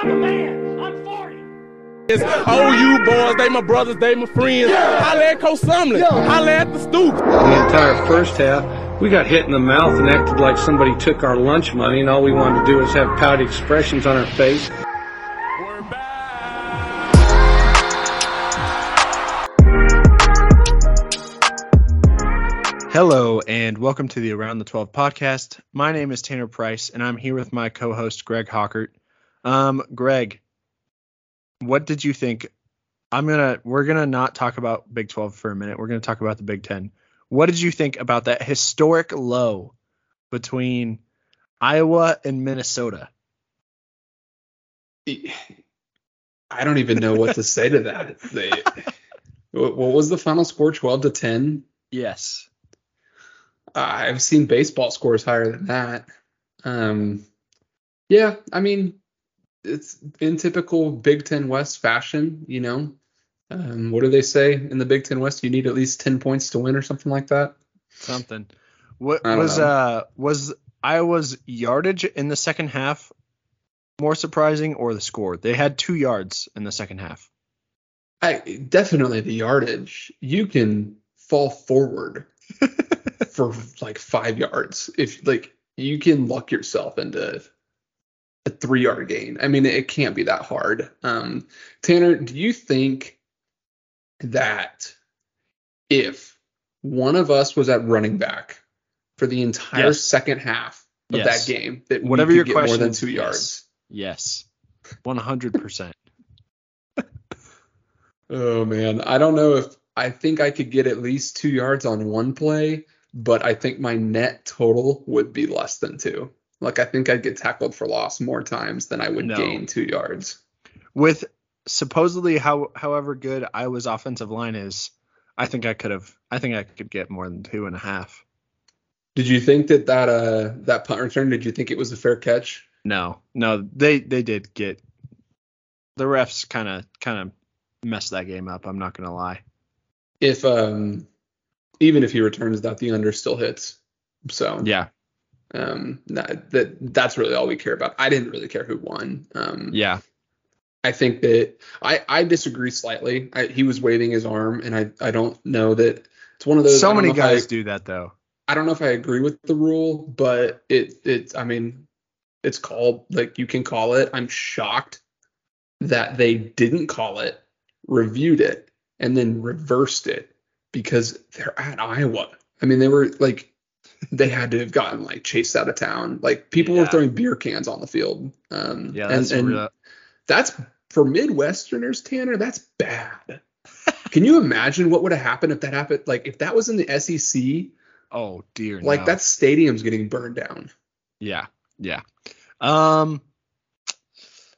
I'm a man. I'm 40. It's OU boys, they my brothers, they my friends. Holla at Coach Sumlin. Holla at the stoop. The entire first half, we got hit in the mouth and acted like somebody took our lunch money, and all we wanted to do was have pouty expressions on our face. We're back. Hello, and welcome to the Around the 12 podcast. My name is Tanner Price, and I'm here with my co host, Greg Hawkert. Um, Greg, what did you think? I'm gonna we're gonna not talk about Big 12 for a minute. We're gonna talk about the Big 10. What did you think about that historic low between Iowa and Minnesota? I don't even know what to say to that. They, what was the final score? 12 to 10? Yes. I've seen baseball scores higher than that. Um, yeah, I mean, it's in typical Big Ten West fashion, you know. Um, what do they say in the Big Ten West? You need at least 10 points to win or something like that. Something. What was know. uh was Iowa's yardage in the second half more surprising or the score? They had two yards in the second half. I definitely the yardage. You can fall forward for like five yards if like you can luck yourself into a three yard gain. I mean, it can't be that hard. Um, Tanner, do you think that if one of us was at running back for the entire Yes. second half of Yes. that game, that Whatever we your get more question than two yes. yards? Yes. 100%. Oh man, I don't know if I think I could get at least two yards on one play, but I think my net total would be less than two. Like I think I'd get tackled for loss more times than I would No. gain two yards. With supposedly how however good Iowa's offensive line is, I think I could have I think I could get more than two and a half. Did you think that that uh that punt return? Did you think it was a fair catch? No, no, they they did get the refs kind of kind of messed that game up. I'm not gonna lie. If um even if he returns that, the under still hits. So Yeah, um that, that that's really all we care about. I didn't really care who won. Um yeah, I think that I, I disagree slightly. I, he was waving his arm, and I, I don't know that it's one of those. So many guys I, do that though. I don't know if I agree with the rule, but it it I mean, it's called like you can call it. I'm shocked that they didn't call it, reviewed it, and then reversed it because they're at Iowa. I mean, they were like they had to have gotten like chased out of town. Like people were throwing beer cans on the field. Um, Yeah, that's and real. that's for Midwesterners, Tanner. That's bad. Can you imagine what would have happened if that happened? Like if that was in the SEC, Oh dear, like no. that stadium's getting burned down. Yeah, yeah. Um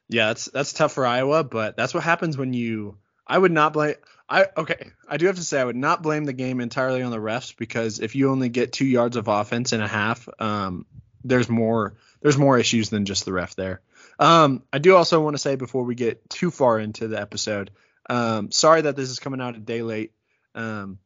yeah, that's that's tough for Iowa, but that's what happens when you I would not blame I okay, I do have to say I would not blame the game entirely on the refs because if you only get 2 yards of offense in a half, um there's more there's more issues than just the ref there. Um I do also want to say before we get too far into the episode, um sorry that this is coming out a day late. Um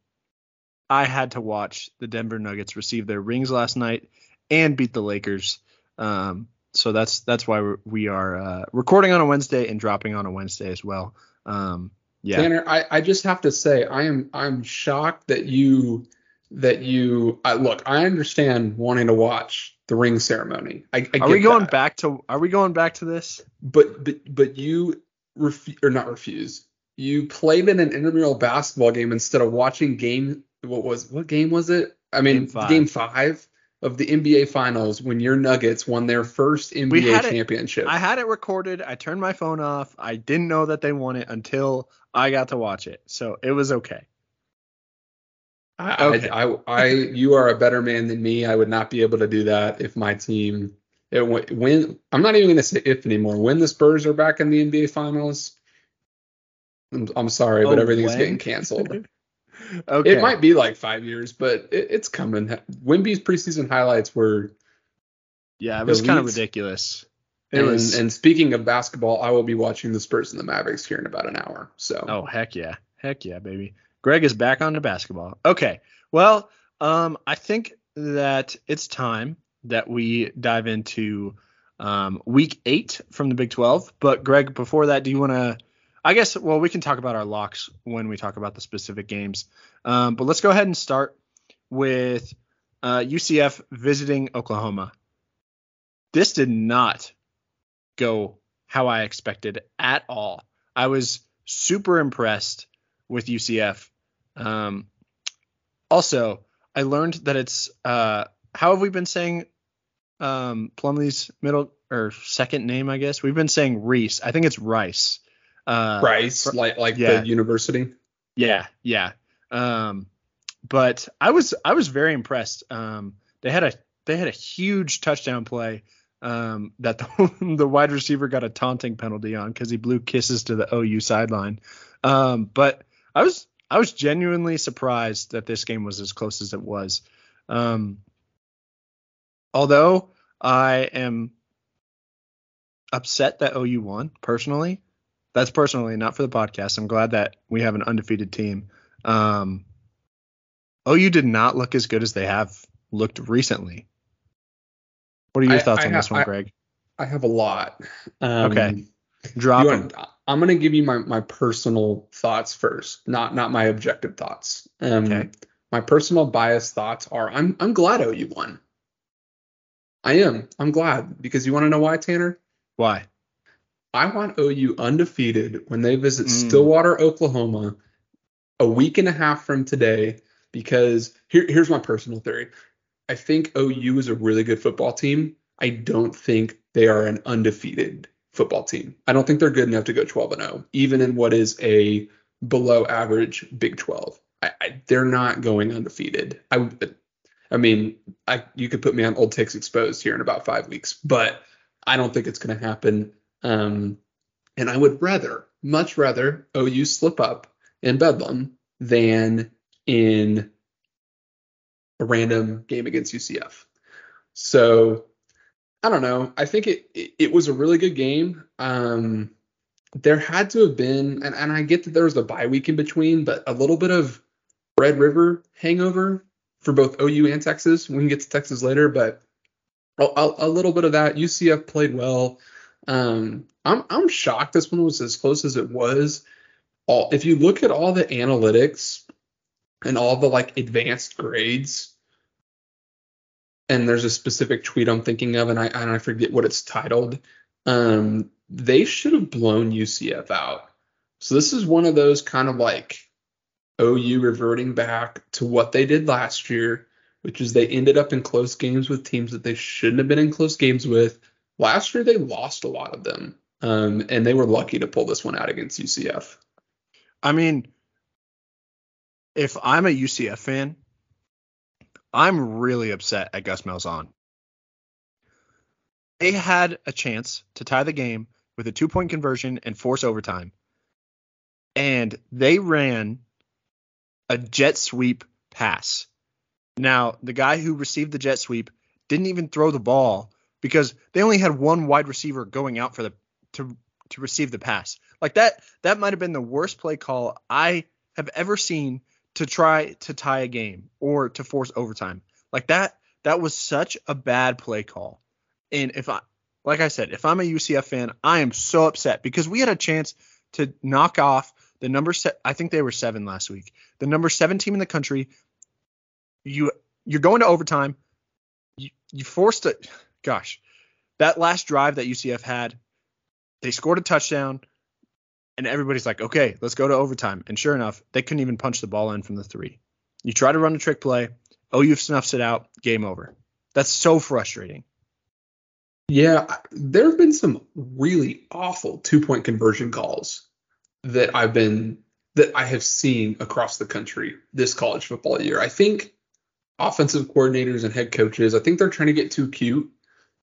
I had to watch the Denver Nuggets receive their rings last night and beat the Lakers. Um, so that's that's why we're, we are uh, recording on a Wednesday and dropping on a Wednesday as well. Um, yeah, Tanner, I, I just have to say I am I'm shocked that you that you I, look. I understand wanting to watch the ring ceremony. I, I are get we going that. back to are we going back to this? But but but you refu- or not refuse. You played in an intramural basketball game instead of watching game. What was what game was it? I mean, Game five. game five of the NBA Finals when your Nuggets won their first NBA had it- championship. I had it recorded. I turned my phone off. I didn't know that they won it until I got to watch it. So it was okay. I, Okay. I, I, I, you are a better man than me. I would not be able to do that if my team, it, when I'm not even going to say if anymore. When the Spurs are back in the NBA Finals, I'm, I'm sorry, but Oh, everything's when? getting canceled. Okay. It might be like five years, but it, it's coming. Wemby's preseason highlights were. Yeah, it was kind of ridiculous. It And, was. and speaking of basketball, I will be watching the Spurs and the Mavericks here in about an hour. So Oh heck yeah, heck yeah, baby. Greg is back on to basketball. Okay, well, um, I think that it's time that we dive into um, week eight from the Big 12. But Greg, before that, do you want to? I guess well, we can talk about our locks when we talk about the specific games. Um, but let's go ahead and start with uh, UCF visiting Oklahoma. This did not go how I expected at all. I was super impressed with UCF. Um, also, I learned that it's uh, how have we been saying um, Plumlee's middle or second name? I guess we've been saying Reese. I think it's Rice. Uh, Rice, like like yeah. the university. Yeah, yeah. Um, but I was I was very impressed. Um, they had a they had a huge touchdown play um, that the, the, wide receiver got a taunting penalty on because he blew kisses to the OU sideline. Um, but I was I was genuinely surprised that this game was as close as it was. Um, although I am upset that OU won personally. That's personally, not for the podcast. I'm glad that we have an undefeated team. Um, OU did not look as good as they have looked recently. What are your I- thoughts I on ha- this one, I- Greg? I have a lot. Um, Okay. Drop you 'em. want- I'm gonna give you my, my personal thoughts first, not not my objective thoughts. Um, Okay. My personal bias thoughts are I'm I'm glad OU won. I am. I'm glad because you want to know why, Tanner? Why? I want OU undefeated when they visit Mm. Stillwater, Oklahoma, a week and a half from today. Because here, here's my personal theory. I think OU is a really good football team. I don't think they are an undefeated football team. I don't think they're good enough to go 12 and 0, even in what is a below average Big 12. I, I, they're not going undefeated. I, I mean, I you could put me on old takes exposed here in about five weeks, but I don't think it's going to happen. Um, and I would rather, much rather, OU slip up in Bedlam than in a random game against UCF. So I don't know. I think it it, it was a really good game. Um, there had to have been, and, and I get that there was a bye week in between, but a little bit of Red River hangover for both OU and Texas. We can get to Texas later, but a, a, a little bit of that. UCF played well. Um, I'm I'm shocked this one was as close as it was. All if you look at all the analytics and all the like advanced grades, and there's a specific tweet I'm thinking of, and I and I forget what it's titled. Um, they should have blown UCF out. So this is one of those kind of like OU reverting back to what they did last year, which is they ended up in close games with teams that they shouldn't have been in close games with. Last year they lost a lot of them, um, and they were lucky to pull this one out against UCF. I mean, if I'm a UCF fan, I'm really upset at Gus Malzahn. They had a chance to tie the game with a two point conversion and force overtime. And they ran a jet sweep pass. Now, the guy who received the jet sweep didn't even throw the ball because they only had one wide receiver going out for the to to receive the pass. Like that that might have been the worst play call I have ever seen to try to tie a game or to force overtime. Like that that was such a bad play call. And if I like I said, if I'm a UCF fan, I am so upset because we had a chance to knock off the number set I think they were 7 last week. The number 7 team in the country. You you're going to overtime. You you forced it gosh. That last drive that UCF had, they scored a touchdown and everybody's like, okay, let's go to overtime. And sure enough, they couldn't even punch the ball in from the three. You try to run a trick play, oh, OU snuffs it out, game over. That's so frustrating. Yeah, there have been some really awful two point conversion calls that I've been that I have seen across the country this college football year. I think offensive coordinators and head coaches, I think they're trying to get too cute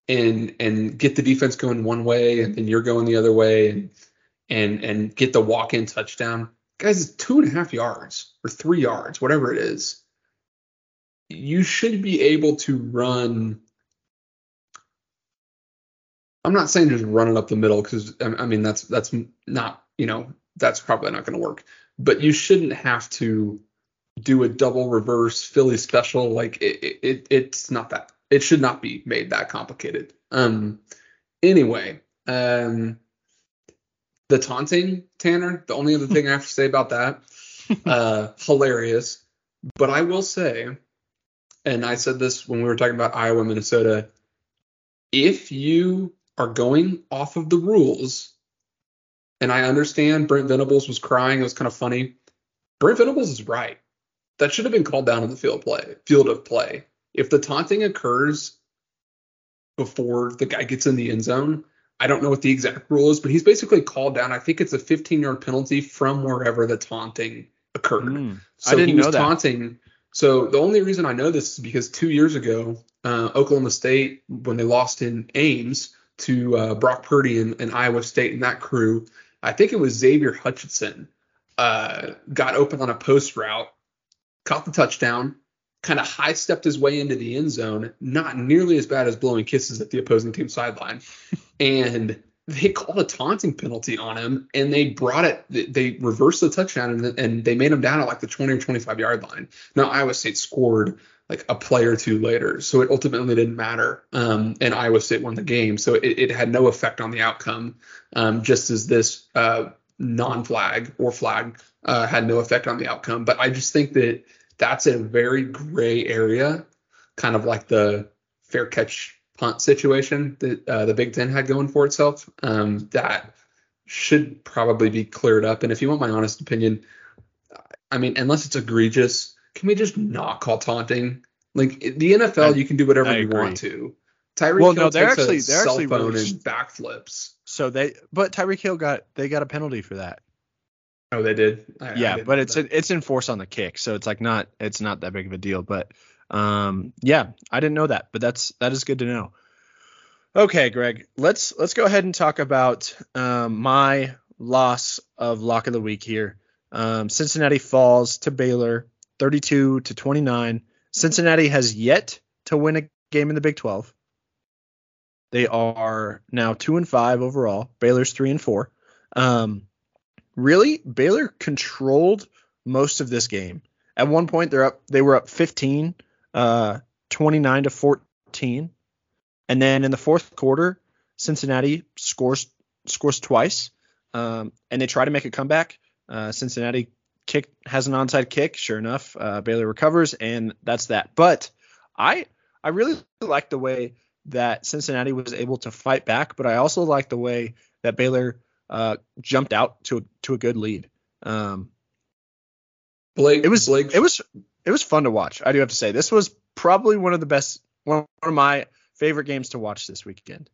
and and get the defense going one way and then you're going the other way and and and get the walk in touchdown. Guys, it's two and a half yards or three yards, whatever it is. You should be able to run I'm not saying just run it up the middle because I mean that's that's not you know that's probably not going to work. But you shouldn't have to do a double reverse Philly special. Like it, it it's not that. It should not be made that complicated. Um, Anyway, um, the taunting, Tanner. The only other thing I have to say about that, uh, hilarious. But I will say, and I said this when we were talking about Iowa, Minnesota. If you are going off of the rules, and I understand Brent Venables was crying, it was kind of funny. Brent Venables is right. That should have been called down in the field play, field of play. If the taunting occurs before the guy gets in the end zone, I don't know what the exact rule is, but he's basically called down. I think it's a 15 yard penalty from wherever the taunting occurred. Mm, So I didn't he was know that. taunting. So the only reason I know this is because two years ago, uh, Oklahoma State, when they lost in Ames to uh, Brock Purdy and, and Iowa State and that crew, I think it was Xavier Hutchinson, uh, got open on a post route, caught the touchdown, kind of high stepped his way into the end zone, not nearly as bad as blowing kisses at the opposing team sideline. and they called a taunting penalty on him and they brought it they- reversed the touchdown and, and they made him down at like the 20 or 25 yard line. Now iowa state scored like a play or two later so it ultimately didn't matter um, and iowa state won the game. So it, it had no effect on the outcome um, just as this uh, non-flag or flag uh, had no effect on the outcome. But i just think that that's a very gray area kind of like the fair catch punt situation that uh, the Big Ten had going for itself. Um, that should probably be cleared up. And if you want my honest opinion, I mean, unless it's egregious, can we just not call taunting? Like the NFL, I- you can do whatever I you agree. want to. Tyreek Well, Hill no, they're takes actually- a they're cell actually phone really- and backflips. So they, but Tyreek Hill got they got a penalty for that. Oh, they did. I- I yeah, didn't but it's that. it's enforced on the kick, so it's like not it's not that big of a deal. But um, yeah, I didn't know that, but that's that is good to know. Okay, Greg, let's let's go ahead and talk about um, my loss of lock of the week here. Um, Cincinnati falls to Baylor, 32 to 29. Cincinnati has yet to win a game in the Big 12. They are now two and five overall. Baylor's three and four. Um, really, Baylor controlled most of this game. At one point, they're up. They were up 15, uh, 29 to 14, and then in the fourth quarter, Cincinnati scores scores twice, um, and they try to make a comeback. Uh, Cincinnati kick has an onside kick. Sure enough, uh, Baylor recovers, and that's that. But I I really like the way that Cincinnati was able to fight back, but I also like the way that Baylor uh, jumped out to to a good lead. Um, Blake. it was Blake. it was it was fun to watch. I do have to say this was probably one of the best one of my favorite games to watch this weekend.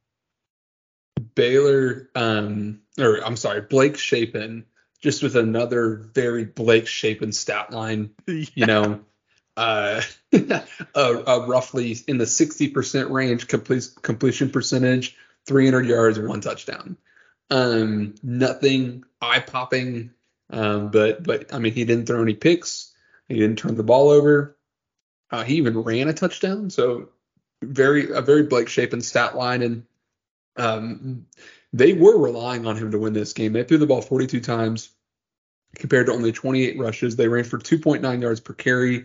Baylor, um, or I'm sorry, Blake Shapen, just with another very Blake Shapen stat line. You know, uh, uh, uh, roughly in the 60% range complete, completion percentage, 300 yards, one touchdown. Um, nothing eye popping, um, but but I mean, he didn't throw any picks. He didn't turn the ball over. Uh, he even ran a touchdown. So very a very Blake Shapen stat line, and um, they were relying on him to win this game. They threw the ball 42 times compared to only 28 rushes. They ran for 2.9 yards per carry.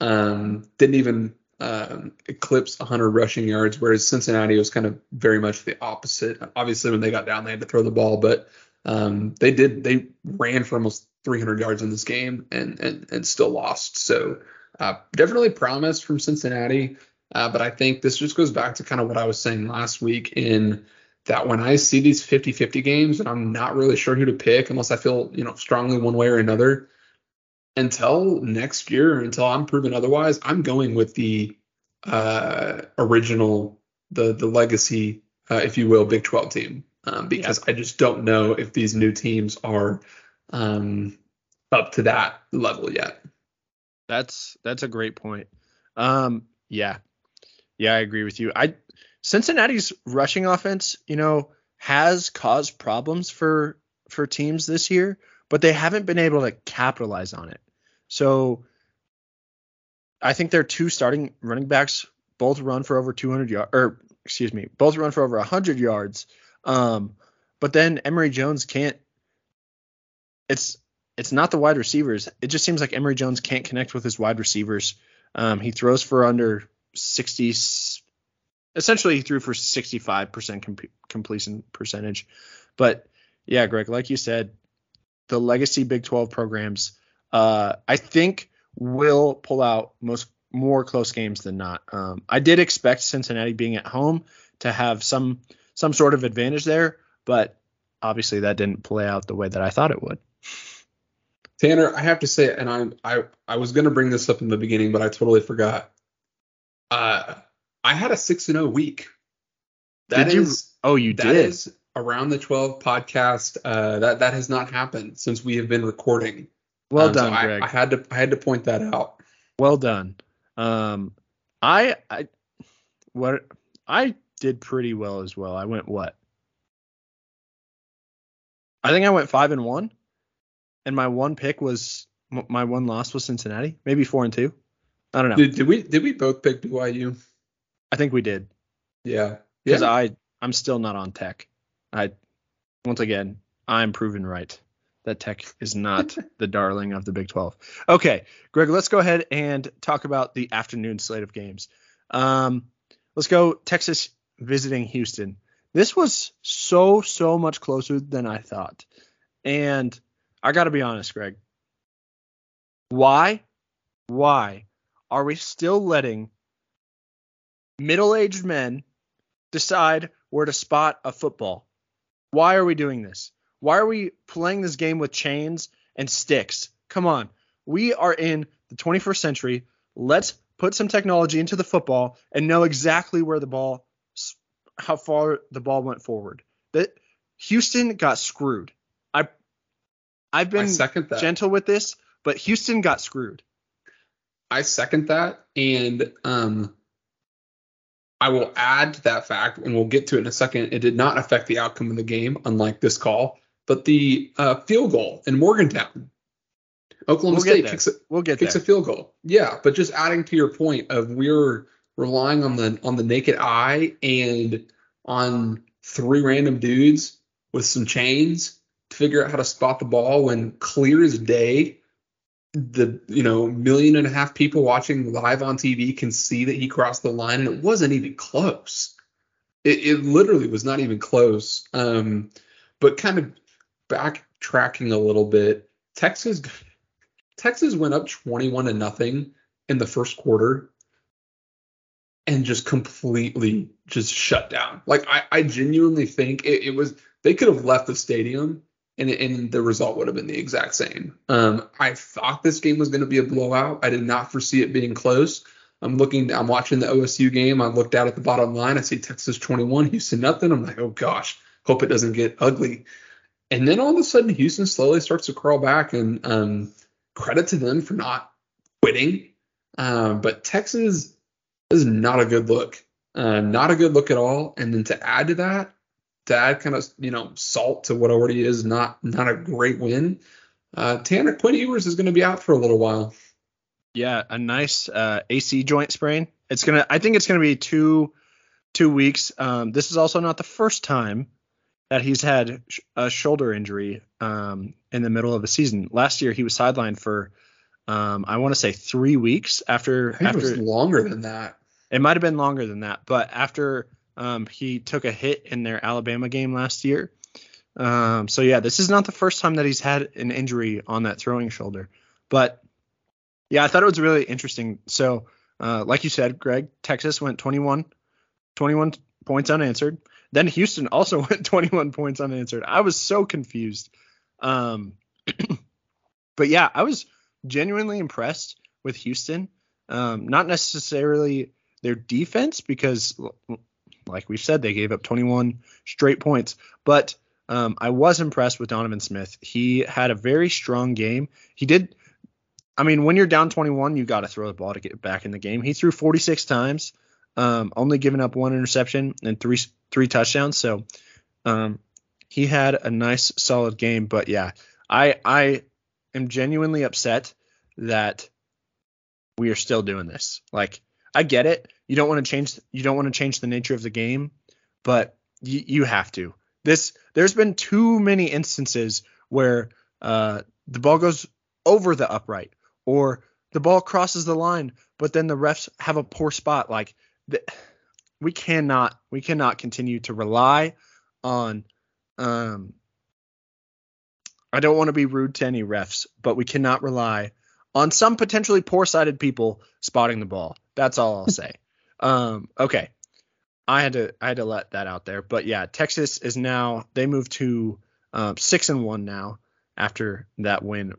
Um, didn't even um, eclipse 100 rushing yards, whereas Cincinnati was kind of very much the opposite. Obviously, when they got down, they had to throw the ball, but um, they did. They ran for almost 300 yards in this game and and and still lost. So uh, definitely promise from Cincinnati. Uh, but I think this just goes back to kind of what I was saying last week in that when I see these 50-50 games and I'm not really sure who to pick unless I feel, you know, strongly one way or another, until next year, until I'm proven otherwise, I'm going with the uh, original, the the legacy, uh, if you will, Big 12 team. Um, because I just don't know if these new teams are um, up to that level yet. That's that's a great point. Um, yeah, yeah, I agree with you. I Cincinnati's rushing offense, you know, has caused problems for for teams this year, but they haven't been able to capitalize on it. So I think their two starting running backs both run for over 200 yards, or excuse me, both run for over 100 yards. Um, but then Emory Jones can't. It's it's not the wide receivers. It just seems like Emory Jones can't connect with his wide receivers. Um, he throws for under 60, essentially he threw for 65% com- completion percentage. But yeah, Greg, like you said, the legacy Big 12 programs, uh, I think will pull out most more close games than not. Um, I did expect Cincinnati being at home to have some some sort of advantage there, but obviously that didn't play out the way that I thought it would. Tanner, I have to say, and I I I was gonna bring this up in the beginning, but I totally forgot. Uh, I had a six and zero week. That Did you- Oh, you that did. is around the twelve podcast. Uh, that that has not happened since we have been recording. well Um, so done, I, Greg. I had to I had to point that out. Well done. Um, I I what I did pretty well as well. I went what? I think I went five and one, and my one pick was my one loss was Cincinnati. Maybe four and two. I don't know. Did, did we did we both pick BYU? I think we did Yeah. because Yeah. I I'm still not on tech. I once again I'm proven right that tech is not the darling of the Big 12. Okay, Greg, let's go ahead and talk about the afternoon slate of games. Um, let's go Texas visiting Houston. This was so so much closer than I thought, and I got to be honest, Greg. Why, why are we still letting middle-aged men decide where to spot a football? Why are we doing this? Why are we playing this game with chains and sticks? Come on. We are in the 21st century. Let's put some technology into the football and know exactly where the ball how far the ball went forward. That Houston got screwed. I I've I been second that. gentle with this, but Houston got screwed. I second that, and um, I will add to that fact, and we'll get to it in a second. It did not affect the outcome of the game, unlike this call. But the uh, field goal in Morgantown, Oklahoma We'll State kicks a, We'll get kicks a field goal. Yeah, but just adding to your point of we're relying on the on the naked eye and on three random dudes with some chains to figure out how to spot the ball when clear as day the you know million and a half people watching live on TV can see that he crossed the line and it wasn't even close. It, it literally was not even close. Um, but kind of backtracking a little bit, Texas Texas went up 21 to nothing in the first quarter and just completely just shut down. Like I, I genuinely think it, it was they could have left the stadium and, and the result would have been the exact same. Um, I thought this game was going to be a blowout. I did not foresee it being close. I'm looking, I'm watching the OSU game. I looked out at the bottom line. I see Texas 21, Houston nothing. I'm like, oh gosh, hope it doesn't get ugly. And then all of a sudden, Houston slowly starts to crawl back, and um, credit to them for not quitting. Uh, but Texas is not a good look, uh, not a good look at all. And then to add to that, to add kind of you know salt to what already is not not a great win. Uh, Tanner Quinn Ewers is going to be out for a little while. Yeah, a nice uh, AC joint sprain. It's gonna. I think it's gonna be two two weeks. Um, this is also not the first time that he's had sh- a shoulder injury um, in the middle of a season. Last year he was sidelined for um, I want to say three weeks after I think it was after longer than that. it might have been longer than that, but after um, he took a hit in their Alabama game last year. Um, so yeah, this is not the first time that he's had an injury on that throwing shoulder. But yeah, I thought it was really interesting. So uh, like you said, Greg, Texas went 21, 21 points unanswered. Then Houston also went 21 points unanswered. I was so confused. Um, but yeah, I was genuinely impressed with Houston. Um, not necessarily their defense because, like we've said, they gave up 21 straight points. But um, I was impressed with Donovan Smith. He had a very strong game. He did. I mean, when you're down 21, you got to throw the ball to get back in the game. He threw 46 times, um, only giving up one interception and three three touchdowns. So um, he had a nice, solid game. But yeah, I I am genuinely upset that we are still doing this. Like I get it. You don't want to change you don't want to change the nature of the game, but you, you have to. This there's been too many instances where uh, the ball goes over the upright or the ball crosses the line, but then the refs have a poor spot. Like the, we cannot we cannot continue to rely on um I don't want to be rude to any refs, but we cannot rely on some potentially poor-sighted people spotting the ball. That's all I'll say. um okay. I had to I had to let that out there. But yeah, Texas is now they moved to um, 6 and 1 now after that win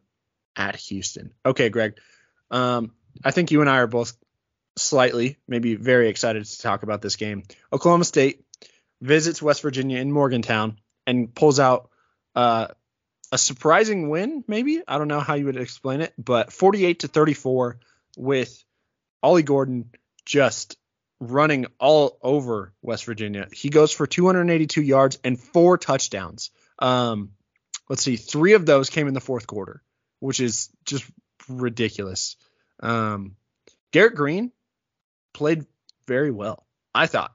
at Houston. Okay, Greg. Um I think you and I are both slightly, maybe very excited to talk about this game. Oklahoma State visits West Virginia in Morgantown and pulls out uh, a surprising win, maybe. I don't know how you would explain it, but 48 to 34 with Ollie Gordon just running all over West Virginia. He goes for 282 yards and four touchdowns. Um, let's see, three of those came in the fourth quarter, which is just ridiculous. Um, Garrett Greene played very well. I thought.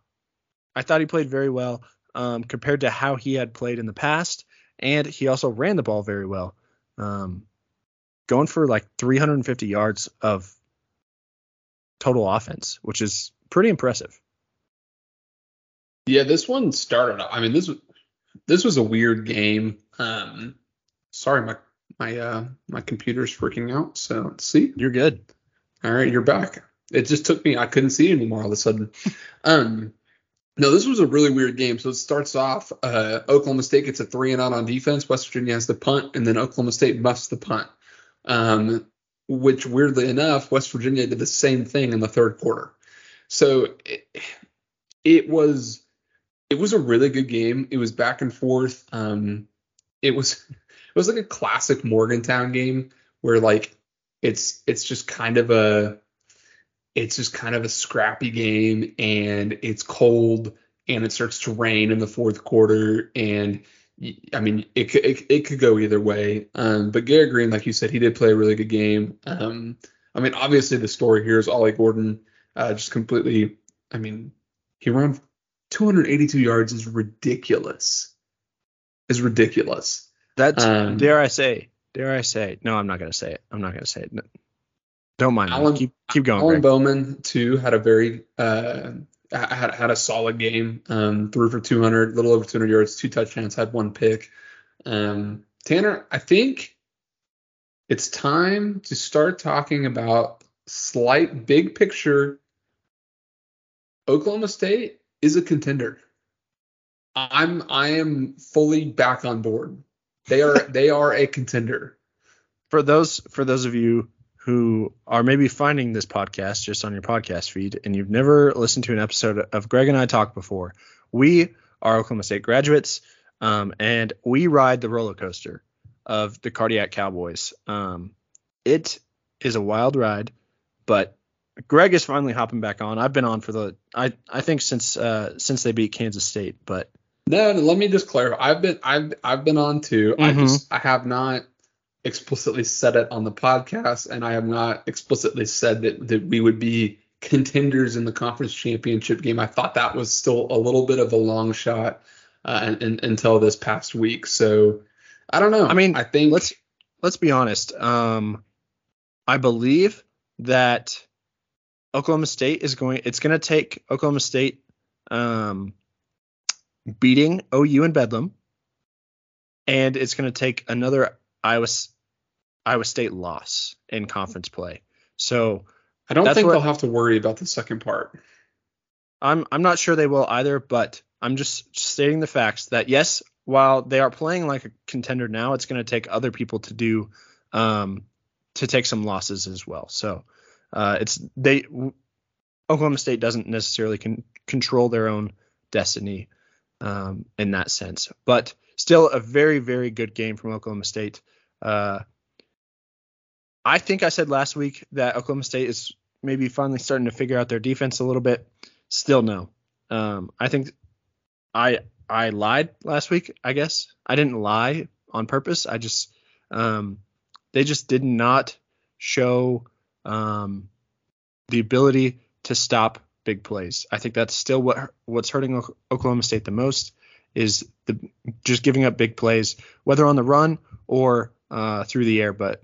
I thought he played very well um, compared to how he had played in the past, and he also ran the ball very well, um, going for like 350 yards of total offense, which is pretty impressive. Yeah, this one started. I mean, this was this was a weird game. Um, sorry, my my uh my computer's freaking out. So let's see. You're good. All right, you're back. It just took me. I couldn't see anymore all of a sudden. um, no, this was a really weird game. So it starts off. Uh, Oklahoma State gets a three and out on defense. West Virginia has the punt, and then Oklahoma State busts the punt. Um, which weirdly enough, West Virginia did the same thing in the third quarter. So it, it was it was a really good game. It was back and forth. Um, it was it was like a classic Morgantown game where like it's it's just kind of a it's just kind of a scrappy game and it's cold and it starts to rain in the fourth quarter and I mean it it, it could go either way. Um, but Garrett Greene, like you said, he did play a really good game. Um, I mean obviously the story here is Ollie Gordon uh, just completely. I mean he ran 282 yards is ridiculous. Is ridiculous. That's um, dare I say Dare I say? No, I'm not going to say it. I'm not going to say it. No. Don't mind. Alan, keep keep going. Alan Greg. Bowman too had a very uh, had had a solid game. Um, threw for 200, little over 200 yards, two touchdowns, had one pick. Um, Tanner, I think it's time to start talking about slight big picture. Oklahoma State is a contender. I'm I am fully back on board. They are they are a contender. For those for those of you who are maybe finding this podcast just on your podcast feed and you've never listened to an episode of Greg and I talk before, we are Oklahoma State graduates, um, and we ride the roller coaster of the Cardiac Cowboys. Um, it is a wild ride, but Greg is finally hopping back on. I've been on for the I I think since uh, since they beat Kansas State, but no, let me just clarify. I've been I've I've been on too. Mm-hmm. I just I have not explicitly said it on the podcast, and I have not explicitly said that that we would be contenders in the conference championship game. I thought that was still a little bit of a long shot uh, and, and, until this past week. So I don't know. I mean, I think let's let's be honest. Um, I believe that Oklahoma State is going. It's going to take Oklahoma State um, beating OU and Bedlam, and it's going to take another Iowa Iowa State loss in conference play. So I don't think they'll have to worry about the second part. I'm I'm not sure they will either, but I'm just stating the facts that yes, while they are playing like a contender now, it's going to take other people to do um, to take some losses as well. So uh, it's they Oklahoma State doesn't necessarily con- control their own destiny um, in that sense. But still a very, very good game from Oklahoma State. Uh, I think I said last week that Oklahoma State is maybe finally starting to figure out their defense a little bit. Still no. Um, I think I I lied last week. I guess I didn't lie on purpose. I just um, they just did not show um, the ability to stop big plays. I think that's still what what's hurting Oklahoma State the most is the just giving up big plays, whether on the run or uh, through the air. But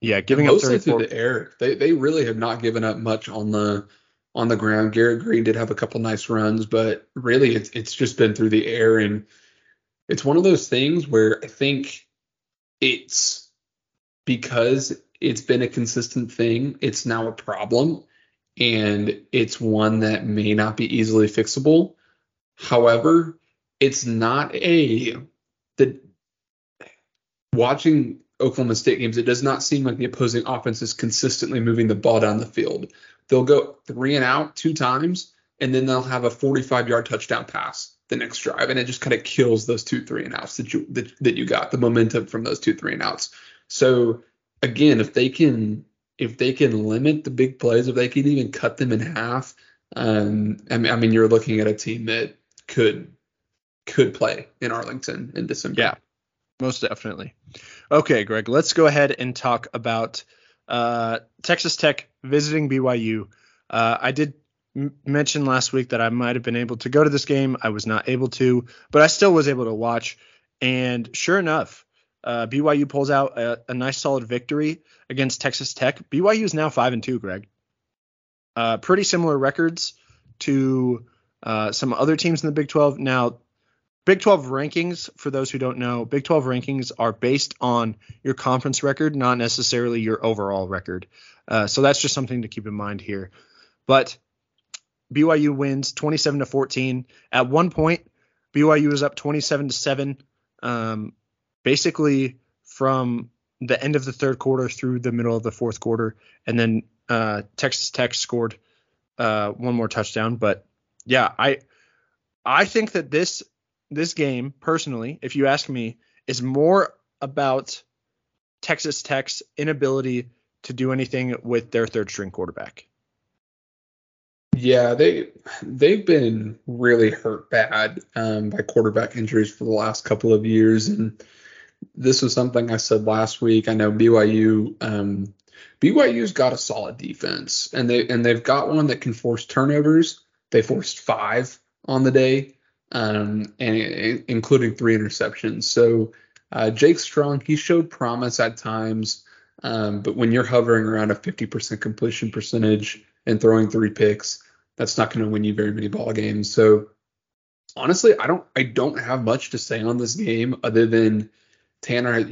yeah, giving Mostly up 34 through the air. They they really have not given up much on the on the ground. Garrett Greene did have a couple nice runs, but really it's it's just been through the air and it's one of those things where I think it's because it's been a consistent thing, it's now a problem and it's one that may not be easily fixable. However, it's not a the watching Oklahoma State games, it does not seem like the opposing offense is consistently moving the ball down the field. They'll go three and out two times, and then they'll have a 45 yard touchdown pass the next drive, and it just kind of kills those two three and outs that you that, that you got the momentum from those two three and outs. So again, if they can if they can limit the big plays, if they can even cut them in half, um, I mean, I mean you're looking at a team that could could play in Arlington in December. Yeah, most definitely. Okay, Greg, let's go ahead and talk about uh, Texas Tech visiting BYU. Uh, I did m- mention last week that I might have been able to go to this game. I was not able to, but I still was able to watch. And sure enough, uh, BYU pulls out a, a, nice solid victory against Texas Tech. BYU is now five and two, Greg. Uh, pretty similar records to uh, some other teams in the Big 12. Now, Big 12 rankings, for those who don't know, Big 12 rankings are based on your conference record, not necessarily your overall record. Uh, so that's just something to keep in mind here. But BYU wins 27 to 14. At one point, BYU was up 27 to 7. Um, basically from the end of the third quarter through the middle of the fourth quarter, and then uh, Texas Tech scored uh, one more touchdown. But yeah, I I think that this this game, personally, if you ask me, is more about Texas Tech's inability to do anything with their third string quarterback. Yeah, they they've been really hurt bad um, by quarterback injuries for the last couple of years, and this was something I said last week. I know BYU um, BYU's got a solid defense, and they and they've got one that can force turnovers. They forced five on the day, um, and including three interceptions. So uh, Jake Strong, he showed promise at times, um, but when you're hovering around a 50% completion percentage and throwing three picks, that's not going to win you very many ball games. So honestly, I don't I don't have much to say on this game other than Tanner.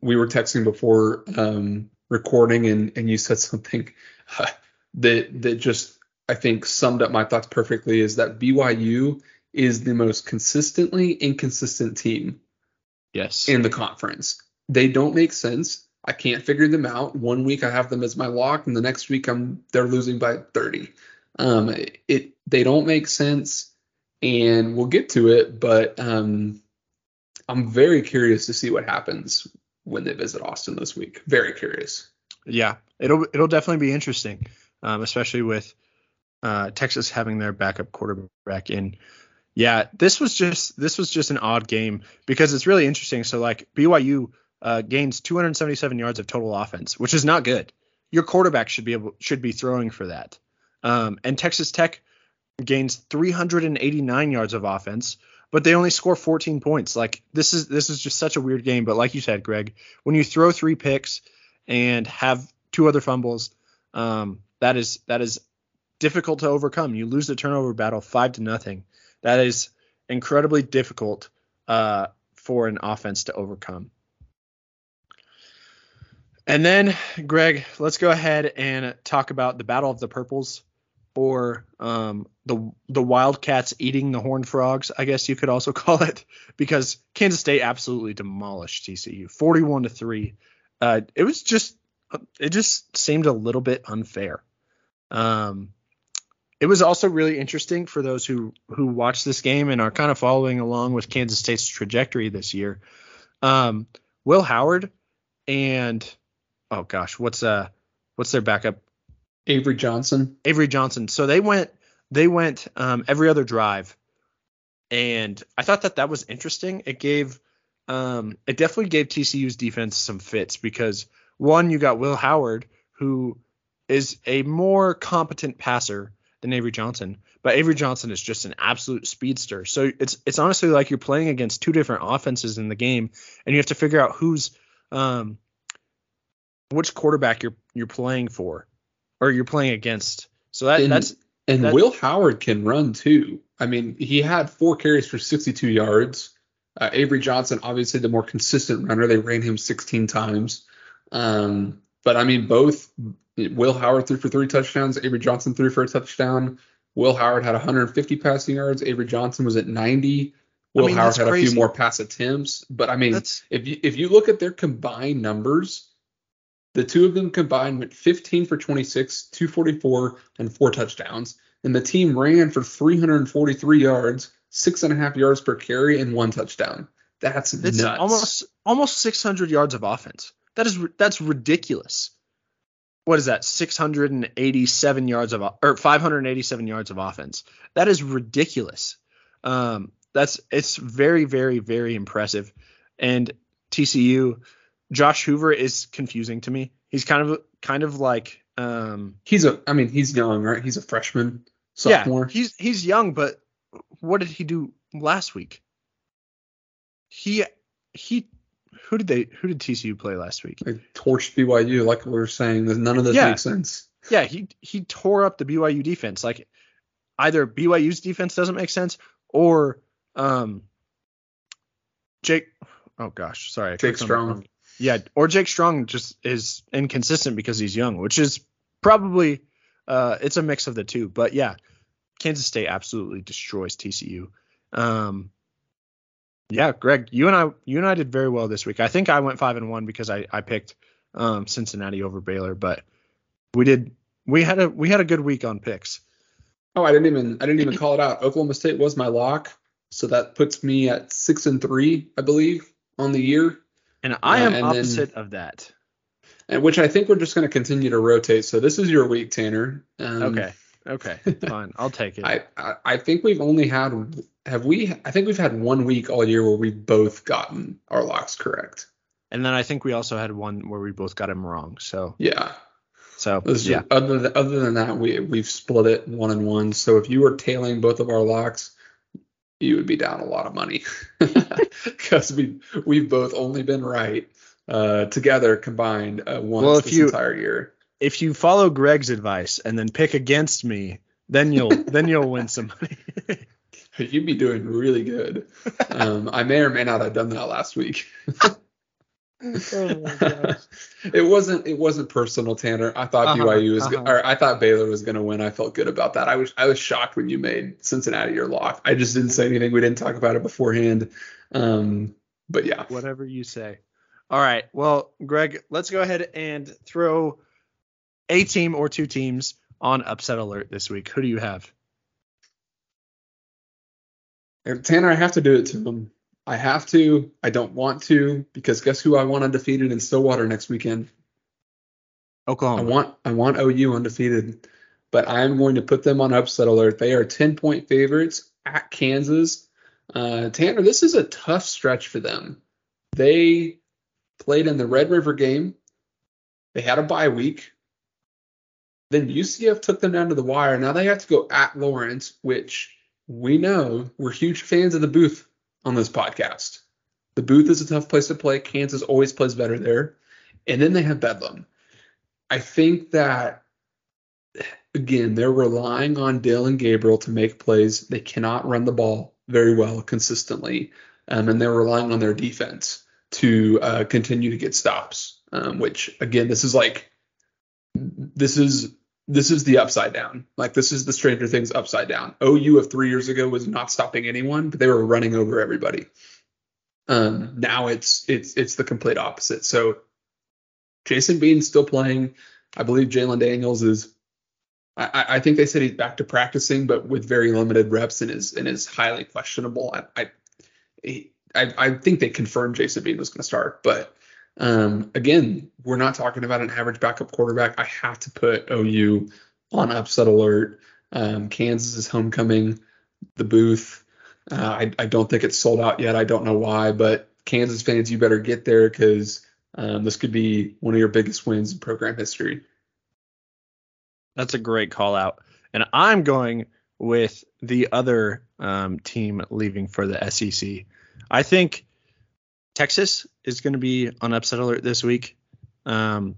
We were texting before um, recording, and and you said something uh, that that just I think summed up my thoughts perfectly. Is that BYU is the most consistently inconsistent team yes in the conference. They don't make sense. I can't figure them out. One week I have them as my lock, and the next week I'm they're losing by 30. Um, it they don't make sense, and we'll get to it. But um, I'm very curious to see what happens when they visit Austin this week. Very curious. Yeah, it'll it'll definitely be interesting, um, especially with uh, Texas having their backup quarterback in. Yeah, this was just this was just an odd game because it's really interesting. So like BYU uh, gains 277 yards of total offense, which is not good. Your quarterback should be able should be throwing for that. Um, and Texas Tech gains 389 yards of offense, but they only score 14 points. Like this is this is just such a weird game. But like you said, Greg, when you throw three picks and have two other fumbles, um, that is that is difficult to overcome. You lose the turnover battle five to nothing that is incredibly difficult uh, for an offense to overcome. And then, Greg, let's go ahead and talk about the Battle of the Purples, or um, the the Wildcats eating the Horned Frogs, I guess you could also call it, because Kansas State absolutely demolished TCU, 41 to three. Uh, it was just it just seemed a little bit unfair. Um, it was also really interesting for those who who watch this game and are kind of following along with Kansas State's trajectory this year. Um, Will Howard and oh gosh, what's uh what's their backup? Avery Johnson. Avery Johnson. So they went they went um, every other drive, and I thought that that was interesting. It gave um, it definitely gave TCU's defense some fits because one, you got Will Howard who is a more competent passer than Avery Johnson. But Avery Johnson is just an absolute speedster. So it's it's honestly like you're playing against two different offenses in the game, and you have to figure out who's um which quarterback you're you're playing for or you're playing against. So that and, that's And That- Will Howard can run too. I mean, he had four carries for 62 yards. Uh, Avery Johnson, obviously the more consistent runner. They ran him 16 times. Um, but I mean, both Will Howard threw for three touchdowns. Avery Johnson threw for a touchdown. Will Howard had 150 passing yards. Avery Johnson was at 90. Will mean, Howard had a few more pass attempts. But I mean, That's if you if you look at their combined numbers, the two of them combined went 15 for 26, 244, and four touchdowns. And the team ran for 343 yards, six and a half yards per carry, and one touchdown. That's it's nuts. almost almost 600 yards of offense. That is that's ridiculous. What is that? 687 yards of or 587 yards of offense. That is ridiculous. Um, that's it's very very very impressive. And TCU, Josh Hoover is confusing to me. He's kind of kind of like um, he's a. I mean, he's young, right? He's a freshman, sophomore. yeah, he's he's young, but what did he do last week? He he who did they who did TCU play last week? like torched BYU, like we were saying. None of this Yeah. makes sense. Yeah, he he tore up the BYU defense. Like either BYU's defense doesn't make sense or um Jake oh gosh, sorry. Jake clicked on the Strong. Yeah, or Jake Strong just is inconsistent because he's young, which is probably uh it's a mix of the two. But yeah, Kansas State absolutely destroys TCU. Um yeah, Greg, you and I you and I did very well this week. I think I went 5 and 1 because I I picked um Cincinnati over Baylor, but we did we had a we had a good week on picks. Oh, I didn't even I didn't even call it out. Oklahoma State was my lock, so that puts me at six and three, I believe, on the year. And I Yeah, am and then- opposite of that. and which I think we're just going to continue to rotate. So this is your week, Tanner. Um, Okay. Okay. Fine. I'll take it. I, I I think we've only had have we I think we've had one week all year where we've both gotten our locks correct. and then I think we also had one where we both got him wrong. So Yeah. so yeah. Other than, other than that, we we've split it one and one. So if you were tailing both of our locks, you would be down a lot of money because we we've both only been right uh, together combined uh, once Well, this you- entire year. If you follow Greg's advice and then pick against me, then you'll then you'll win some money. You'd be doing really good. Um, I may or may not have done that last week. oh it wasn't it wasn't personal, Tanner. I thought Uh-huh, BYU was uh-huh. or I thought Baylor was going to win. I felt good about that. I was I was shocked when you made Cincinnati your lock. I just didn't say anything. We didn't talk about it beforehand. Um, but yeah, Whatever you say. All right. Well, Greg, let's go ahead and throw a team or two teams on upset alert this week. Who do you have? Tanner, I have to do it to him. I have to. I don't want to because guess who I want undefeated in Stillwater next weekend? Oklahoma. I want I want OU undefeated, but I'm going to put them on upset alert. They are 10 point favorites at Kansas. Uh, Tanner, this is a tough stretch for them. They played in the Red River game. They had a bye week. Then UCF took them down to the wire. Now they have to go at Lawrence, which we know we're huge fans of the booth on this podcast. The booth is a tough place to play. Kansas always plays better there. And then they have Bedlam. I think that again, they're relying on Dillon Gabriel to make plays. They cannot run the ball very well consistently, um, and they're relying on their defense to uh, continue to get stops. Um, which again, this is like this is this is the upside down. Like this is the Stranger Things upside down. OU of three years ago was not stopping anyone, but they were running over everybody. Um, now it's it's it's the complete opposite. So Jason Bean's still playing. I believe Jalon Daniels is. I, I- think they said he's back to practicing, but with very limited reps and is and is highly questionable. I I I, I think they confirmed Jason Bean was going to start, but um, again, we're not talking about an average backup quarterback. I have to put OU on upset alert. Um, Kansas is homecoming. The booth. Uh, I, I don't think it's sold out yet. I don't know why, but Kansas fans, you better get there because um, this could be one of your biggest wins in program history. That's a great call out. And I'm going with the other um, team leaving for the SEC. I think Texas is going to be on upset alert this week. Um,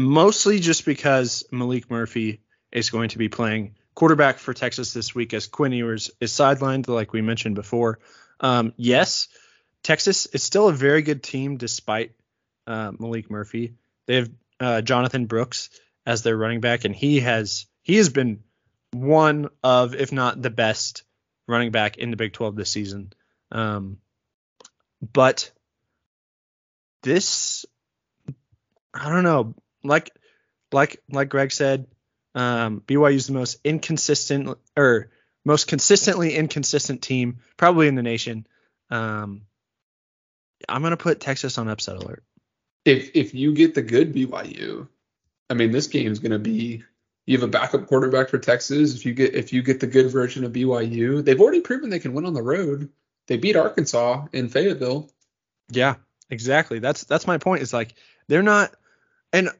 mostly just because Maalik Murphy is going to be playing quarterback for Texas this week as Quinn Ewers is sidelined, like we mentioned before. Um, yes, Texas is still a very good team despite uh, Maalik Murphy. They have uh, Jonathan Brooks as their running back, and he has he has been one of, if not the best running back in the Big 12 this season. Um, but this, I don't know, like like like Greg said, um, BYU is the most inconsistent or most consistently inconsistent team probably in the nation. Um, I'm gonna put Texas on upset alert. If if you get the good BYU, I mean this game's gonna be you have a backup quarterback for Texas. If you get if you get the good version of BYU, they've already proven they can win on the road. They beat Arkansas in Fayetteville. Yeah, exactly. That's that's my point. Is like they're not and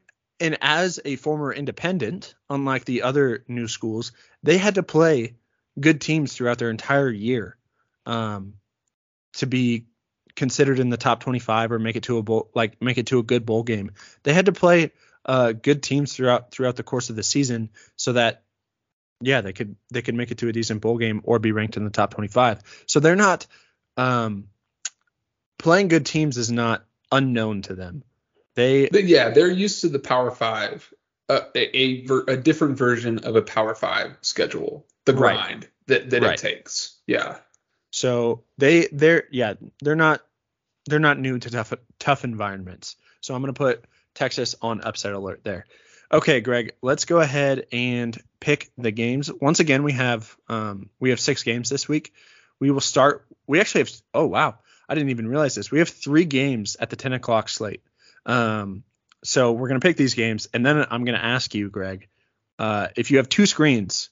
and as a former independent, unlike the other new schools, they had to play good teams throughout their entire year um, to be considered in the top 25 or make it to a bowl like make it to a good bowl game. They had to play uh, good teams throughout throughout the course of the season so that yeah they could they could make it to a decent bowl game or be ranked in the top 25 so they're not um, playing good teams is not unknown to them. They yeah, they're used to the Power Five, uh, a a, a different version of a Power Five schedule, the Right. grind that that Right. it takes. Yeah, so they they're yeah they're not they're not new to tough tough environments. So i'm going to put texas on upset alert there. Okay greg let's go ahead and pick the games. Once again we have um we have six games this week. We will start we actually have oh wow i didn't even realize this we have three games at the 10 o'clock slate um so we're going to pick these games and then i'm going to ask you greg uh if you have two screens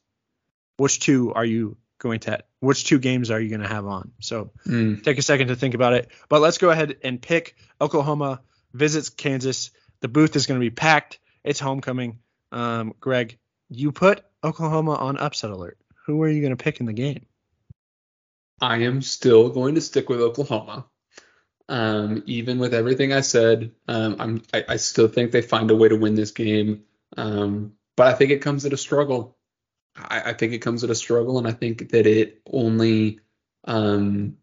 which two are you going to which two games are you going to have on so Mm. take a second to think about it. But let's go ahead and pick Oklahoma visits Kansas. The booth is going to be packed. It's homecoming. Um, Greg, you put Oklahoma on upset alert. Who are you going to pick in the game? I am still going to stick with Oklahoma. Um, even with everything I said, um, I, I still think they find a way to win this game. Um, but I think it comes at a struggle. I, I think it comes at a struggle, and I think that it only um,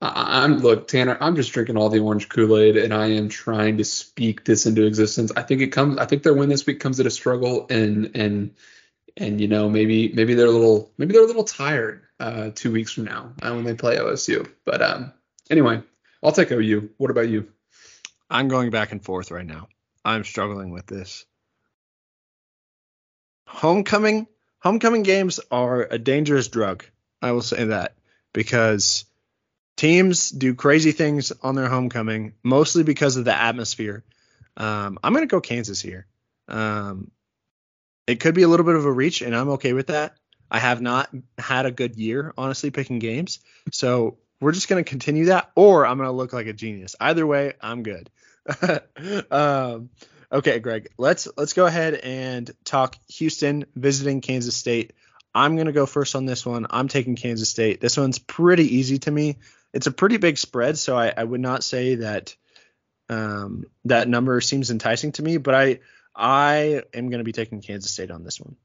I, I'm look, Tanner. I'm just drinking all the orange Kool Aid, and I am trying to speak this into existence. I think it comes. I think their win this week comes at a struggle, and and and you know maybe maybe they're a little maybe they're a little tired uh, two weeks from now uh, when they play OSU. But um, anyway, I'll take OU. What about you? I'm going back and forth right now. I'm struggling with this. Homecoming homecoming games are a dangerous drug. I will say that because teams do crazy things on their homecoming, mostly because of the atmosphere. Um, I'm going to go Kansas here. Um, it could be a little bit of a reach, and I'm okay with that. I have not had a good year, honestly, picking games. So we're just going to continue that, or I'm going to look like a genius. Either way, I'm good. um, okay, Greg, let's let's go ahead and talk Houston visiting Kansas State. I'm going to go first on this one. I'm taking Kansas State. This one's pretty easy to me. It's a pretty big spread, so I, I would not say that um, that number seems enticing to me, but I I am going to be taking Kansas State on this one.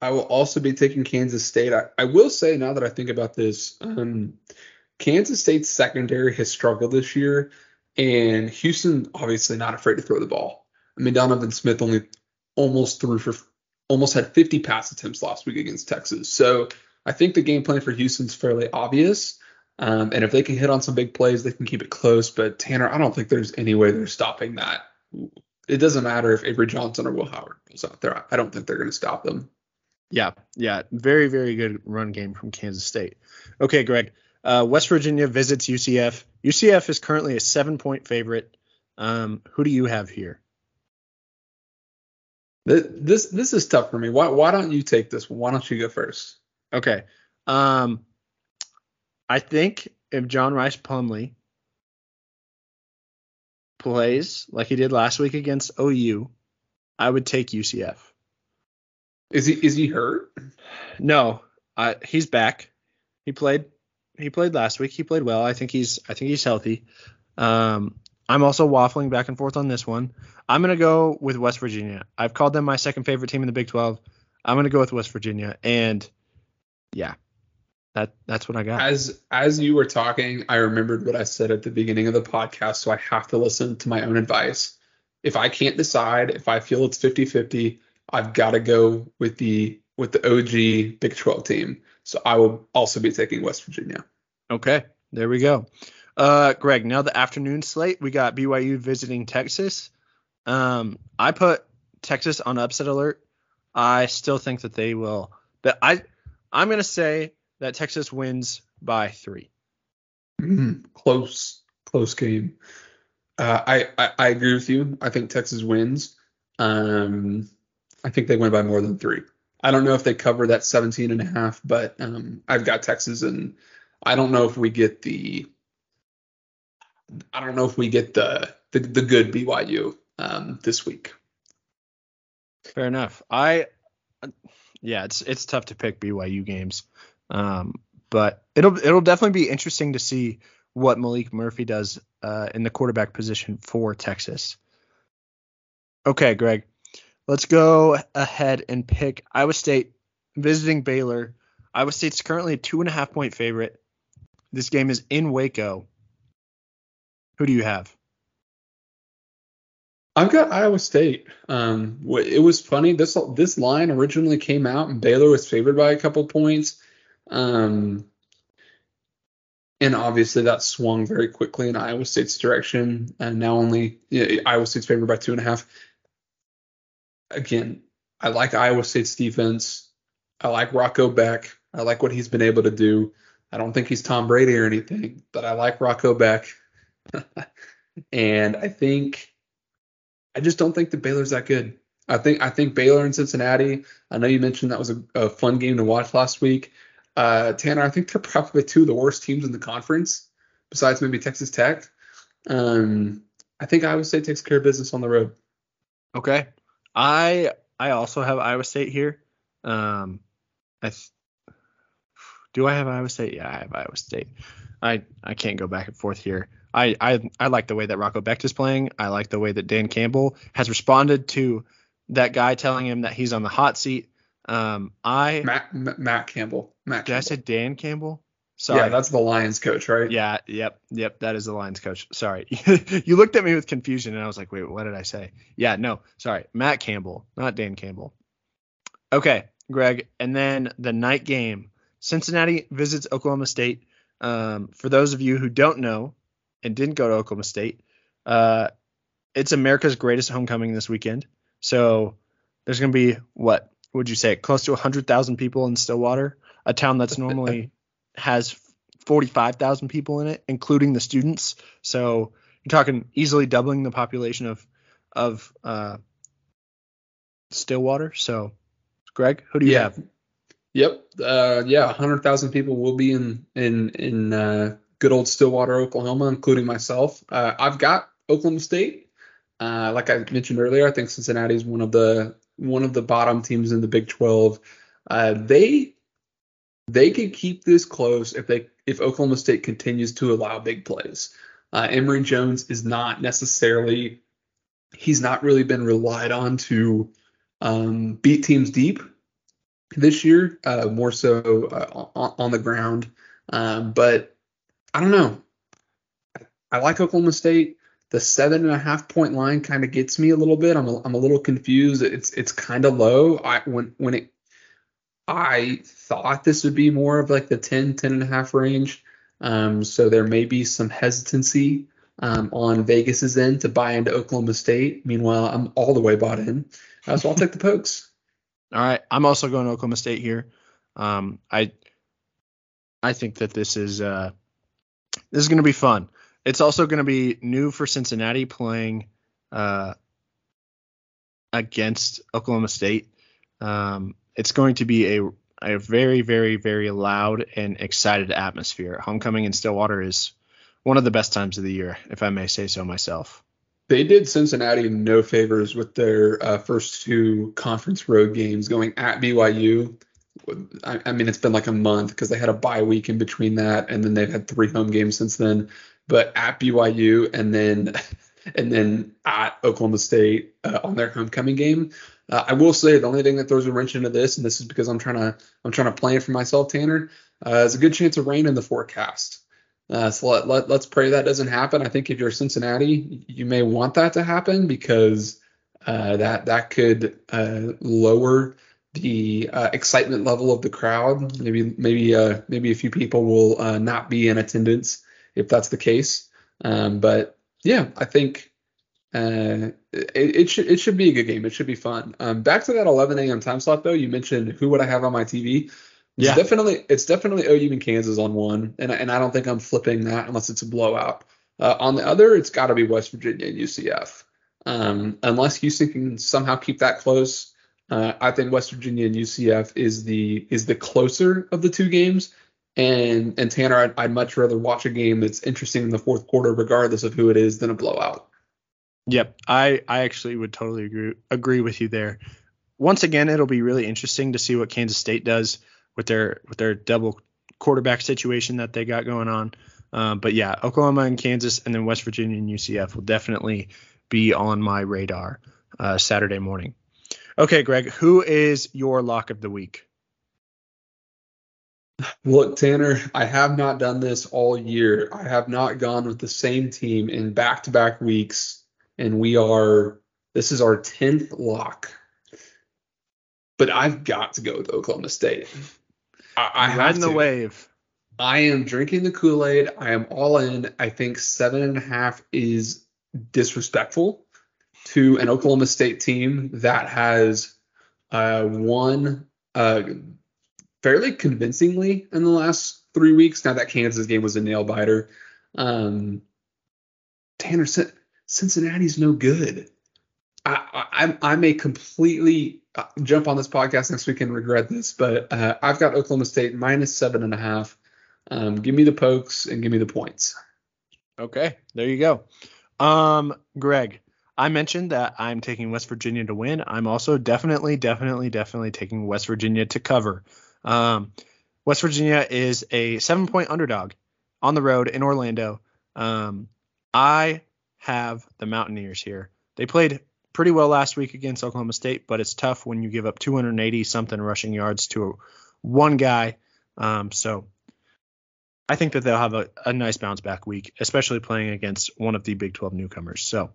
I will also be taking Kansas State. I, I will say now that I think about this, um, Kansas State's secondary has struggled this year, and Houston obviously not afraid to throw the ball. I mean, Donovan Smith only almost threw for almost had 50 pass attempts last week against Texas. So I think the game plan for Houston's fairly obvious. Um, and if they can hit on some big plays, they can keep it close. But Tanner, I don't think there's any way they're stopping that. It doesn't matter if Avery Johnson or Will Howard goes out there. I don't think they're going to stop them. Yeah, yeah, very very good run game from Kansas State. Okay, Greg. Uh, West Virginia visits UCF. UCF is currently a seven point favorite. Um, who do you have here? This this is tough for me. Why why don't you take this one? Why don't you go first? Okay. Um, I think if John Rhys Plumlee plays like he did last week against OU, I would take UCF. Is he is he hurt? No, I, he's back. He played. He played last week. He played well. I think he's. I think he's healthy. Um, I'm also waffling back and forth on this one. I'm gonna go with West Virginia. I've called them my second favorite team in the Big 12. I'm gonna go with West Virginia, and yeah, that that's what I got. As as you were talking, I remembered what I said at the beginning of the podcast, so I have to listen to my own advice. If I can't decide, if I feel it's 50-50, I've got to go with the with the OG Big 12 team. So I will also be taking West Virginia. Okay, there we go. Uh, Greg, now the afternoon slate, we got BYU visiting Texas. Um, I put Texas on upset alert. I still think that they will, but I, I'm gonna say that Texas wins by three. Mm, close, close game. Uh, I, I I agree with you. I think Texas wins. Um, I think they win by more than three. I don't know if they cover that 17 and a half, but um, I've got Texas, and I don't know if we get the. I don't know if we get the the, the good BYU um, this week. Fair enough. I, yeah, it's it's tough to pick BYU games, um, but it'll it'll definitely be interesting to see what Maalik Murphy does uh, in the quarterback position for Texas. Okay, Greg, let's go ahead and pick Iowa State visiting Baylor. Iowa State's currently a two and a half point favorite. This game is in Waco. Who do you have? I've got Iowa State. Um, it was funny. This this line originally came out, and Baylor was favored by a couple points. Um, and obviously that swung very quickly in Iowa State's direction, and now only you know, Iowa State's favored by two and a half. Again, I like Iowa State's defense. I like Rocco Becht. I like what he's been able to do. I don't think he's Tom Brady or anything, but I like Rocco Becht. and I think I just don't think the Baylor's that good. I think I think Baylor and Cincinnati. I know you mentioned that was a, a fun game to watch last week. Uh, Tanner, I think they're probably two of the worst teams in the conference, besides maybe Texas Tech. Um, I think Iowa State takes care of business on the road. Okay, I I also have Iowa State here. Um, I th- do I have Iowa State? Yeah, I have Iowa State. I I can't go back and forth here. I I I like the way that Rocco Becht is playing. I like the way that Dan Campbell has responded to that guy telling him that he's on the hot seat. Um, I Matt Matt Campbell. Matt did Campbell. I say Dan Campbell? Sorry. Yeah, that's the Lions coach, right? Yeah, yep, yep. That is the Lions coach. Sorry. you looked at me with confusion and I was like, wait, what did I say? Yeah, no, sorry. Matt Campbell, not Dan Campbell. Okay, Greg. And then the night game. Cincinnati visits Oklahoma State. Um, for those of you who don't know and didn't go to Oklahoma State, uh, it's America's greatest homecoming this weekend. So there's going to be what would you say, close to 100,000 people in Stillwater, a town that's normally has 45,000 people in it, including the students. So you're talking easily doubling the population of of uh, Stillwater. So, Greg, who do you Yeah. have? Yep. Uh, yeah, 100,000 people will be in in in uh, good old Stillwater, Oklahoma, including myself. Uh, I've got Oklahoma State. Uh, like I mentioned earlier, I think Cincinnati is one of the one of the bottom teams in the Big 12. Uh, they they could keep this close if they if Oklahoma State continues to allow big plays. Uh, Emory Jones is not necessarily he's not really been relied on to um, beat teams deep this year, uh, more so uh, on, on the ground. Um, but I don't know. I like Oklahoma State. The seven and a half point line kind of gets me a little bit. I'm a, I'm a little confused. It's it's kind of low. I when when it I thought this would be more of like the 10, 10 and a half range. Um, so there may be some hesitancy um, on Vegas's end to buy into Oklahoma State. Meanwhile, I'm all the way bought in. Uh, so I'll take the pokes. All right, I'm also going to Oklahoma State here. Um, I I think that this is uh, this is going to be fun. It's also going to be new for Cincinnati playing uh, against Oklahoma State. Um, it's going to be a a very very very loud and excited atmosphere. Homecoming in Stillwater is one of the best times of the year, if I may say so myself. They did Cincinnati no favors with their uh, first two conference road games, going at BYU I, I mean, it's been like a month because they had a bye week in between that, and then they've had three home games since then. But at BYU, and then and then at Oklahoma State uh, on their homecoming game. Uh, I will say the only thing that throws a wrench into this, and this is because I'm trying to I'm trying to plan for myself, Tanner. Uh, is a good chance of rain in the forecast. Uh, so let, let, let's pray that doesn't happen. I think if you're Cincinnati, you may want that to happen because uh, that that could uh, lower the uh, excitement level of the crowd. Maybe maybe uh, maybe a few people will uh, not be in attendance if that's the case. Um, but yeah, I think uh, it, it, should it should be a good game. It should be fun. Um, back to that 11 a.m. time slot though. You mentioned who would I have on my TV? It's yeah. definitely it's definitely OU and Kansas on one, and and I don't think I'm flipping that unless it's a blowout. Uh, on the other, it's got to be West Virginia and UCF. Um, unless Houston can somehow keep that close, uh, I think West Virginia and UCF is the is the closer of the two games. And and Tanner, I'd, I'd much rather watch a game that's interesting in the fourth quarter, regardless of who it is, than a blowout. Yep, I I actually would totally agree agree with you there. Once again, it'll be really interesting to see what Kansas State does with their with their double quarterback situation that they got going on. Um, but yeah, Oklahoma and Kansas, and then West Virginia and UCF will definitely be on my radar uh, Saturday morning. Okay, Greg, who is your lock of the week? Look, Tanner, I have not done this all year. I have not gone with the same team in back to back weeks, and we are, this is our 10th lock. But I've got to go with Oklahoma State. I, I have the wave. I am drinking the Kool Aid. I am all in. I think seven and a half is disrespectful to an Oklahoma State team that has uh, won uh, fairly convincingly in the last three weeks. Now that Kansas game was a nail biter. Um, Tanner, Cincinnati's no good. I, I, I may completely uh, jump on this podcast next week and regret this, but uh, I've got Oklahoma State minus seven and a half. Um, give me the pokes and give me the points. Okay, there you go. Um, Greg, I mentioned that I'm taking West Virginia to win. I'm also definitely, definitely, definitely taking West Virginia to cover. Um, West Virginia is a seven point underdog on the road in Orlando. Um, I have the Mountaineers here. They played pretty well last week against Oklahoma State, but it's tough when you give up 280 something rushing yards to one guy. Um, so I think that they'll have a, a, nice bounce back week, especially playing against one of the Big 12 newcomers. So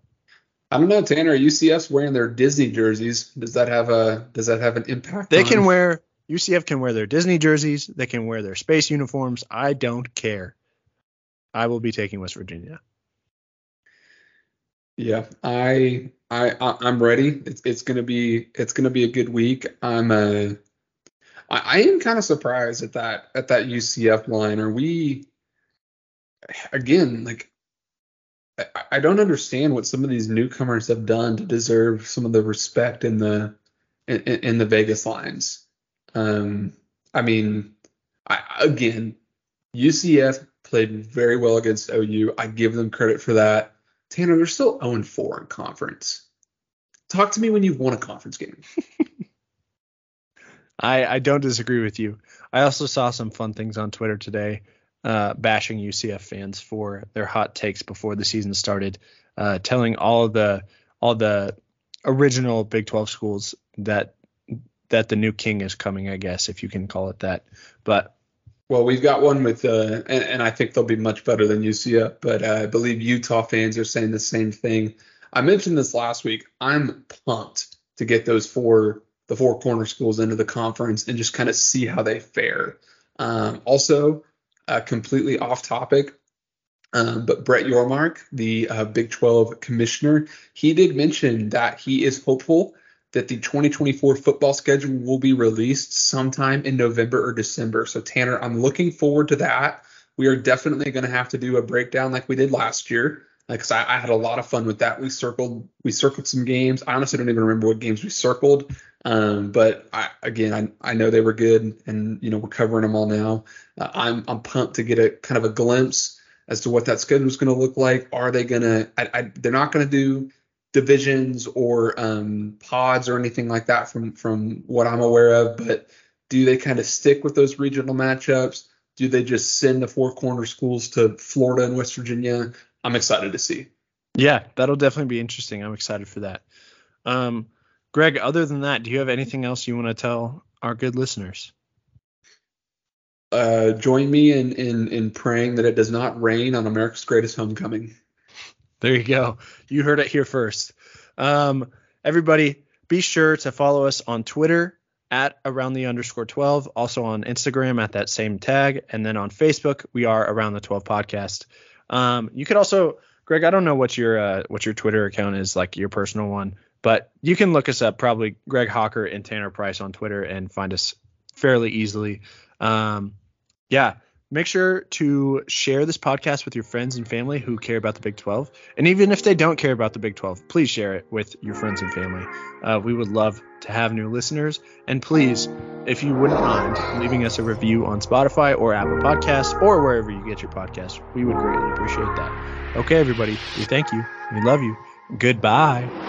I don't know, Tanner. UCF's wearing their Disney jerseys. Does that have a does that have an impact? They can wear UCF can wear their Disney jerseys. They can wear their space uniforms. I don't care. I will be taking West Virginia. Yeah, I I I'm ready. It's it's gonna be it's gonna be a good week. I'm uh I, I am kind of surprised at that at that UCF line. Are we again like I, I don't understand what some of these newcomers have done to deserve some of the respect in the in, in the Vegas lines. Um, I mean, I, again, UCF played very well against OU. I give them credit for that. Tanner, they're still 0 4 in conference. Talk to me when you've won a conference game. I, I don't disagree with you. I also saw some fun things on Twitter today, uh, bashing UCF fans for their hot takes before the season started, uh, telling all the all the original Big 12 schools that that the new king is coming, I guess, if you can call it that. But well, we've got one with, uh, and, and, I think they'll be much better than UCF, but uh, I believe Utah fans are saying the same thing. I mentioned this last week. I'm pumped to get those four, the four corner schools into the conference and just kind of see how they fare. Um, also, uh, completely off topic, um, but Brett Yormark, the uh, Big 12 commissioner, he did mention that he is hopeful that the 2024 football schedule will be released sometime in November or December. So, Tanner, I'm looking forward to that. We are definitely going to have to do a breakdown like we did last year because I, I, had a lot of fun with that. We circled we circled some games. I honestly don't even remember what games we circled, um, but I, again, I, I know they were good, and you know we're covering them all now. Uh, I'm I'm pumped to get a kind of a glimpse as to what that schedule is going to look like. Are they going to? I, they're not going to do divisions or um, pods or anything like that from from what I'm aware of. But Do they kind of stick with those regional matchups? Do they just send the four corner schools to Florida and West Virginia? I'm excited to see. Yeah, that'll definitely be interesting. I'm excited for that. Um, Greg, other than that, do you have anything else you want to tell our good listeners? Uh, join me in, in in praying that it does not rain on America's Greatest Homecoming. There you go. You heard it here first. Um, everybody, be sure to follow us on Twitter at around the underscore 12, also on Instagram at that same tag, and then on Facebook we are around the 12 podcast. Um, you could also, Greg, I don't know what your uh, what your Twitter account is, like your personal one, but you can look us up probably Greg Hawker and Tanner Price on Twitter and find us fairly easily. Um, yeah, make sure to share this podcast with your friends and family who care about the Big 12. And even if they don't care about the Big 12, please share it with your friends and family. Uh, we would love to have new listeners. And please, if you wouldn't mind leaving us a review on Spotify or Apple Podcasts or wherever you get your podcasts, we would greatly appreciate that. Okay, everybody, we thank you. We love you. Goodbye.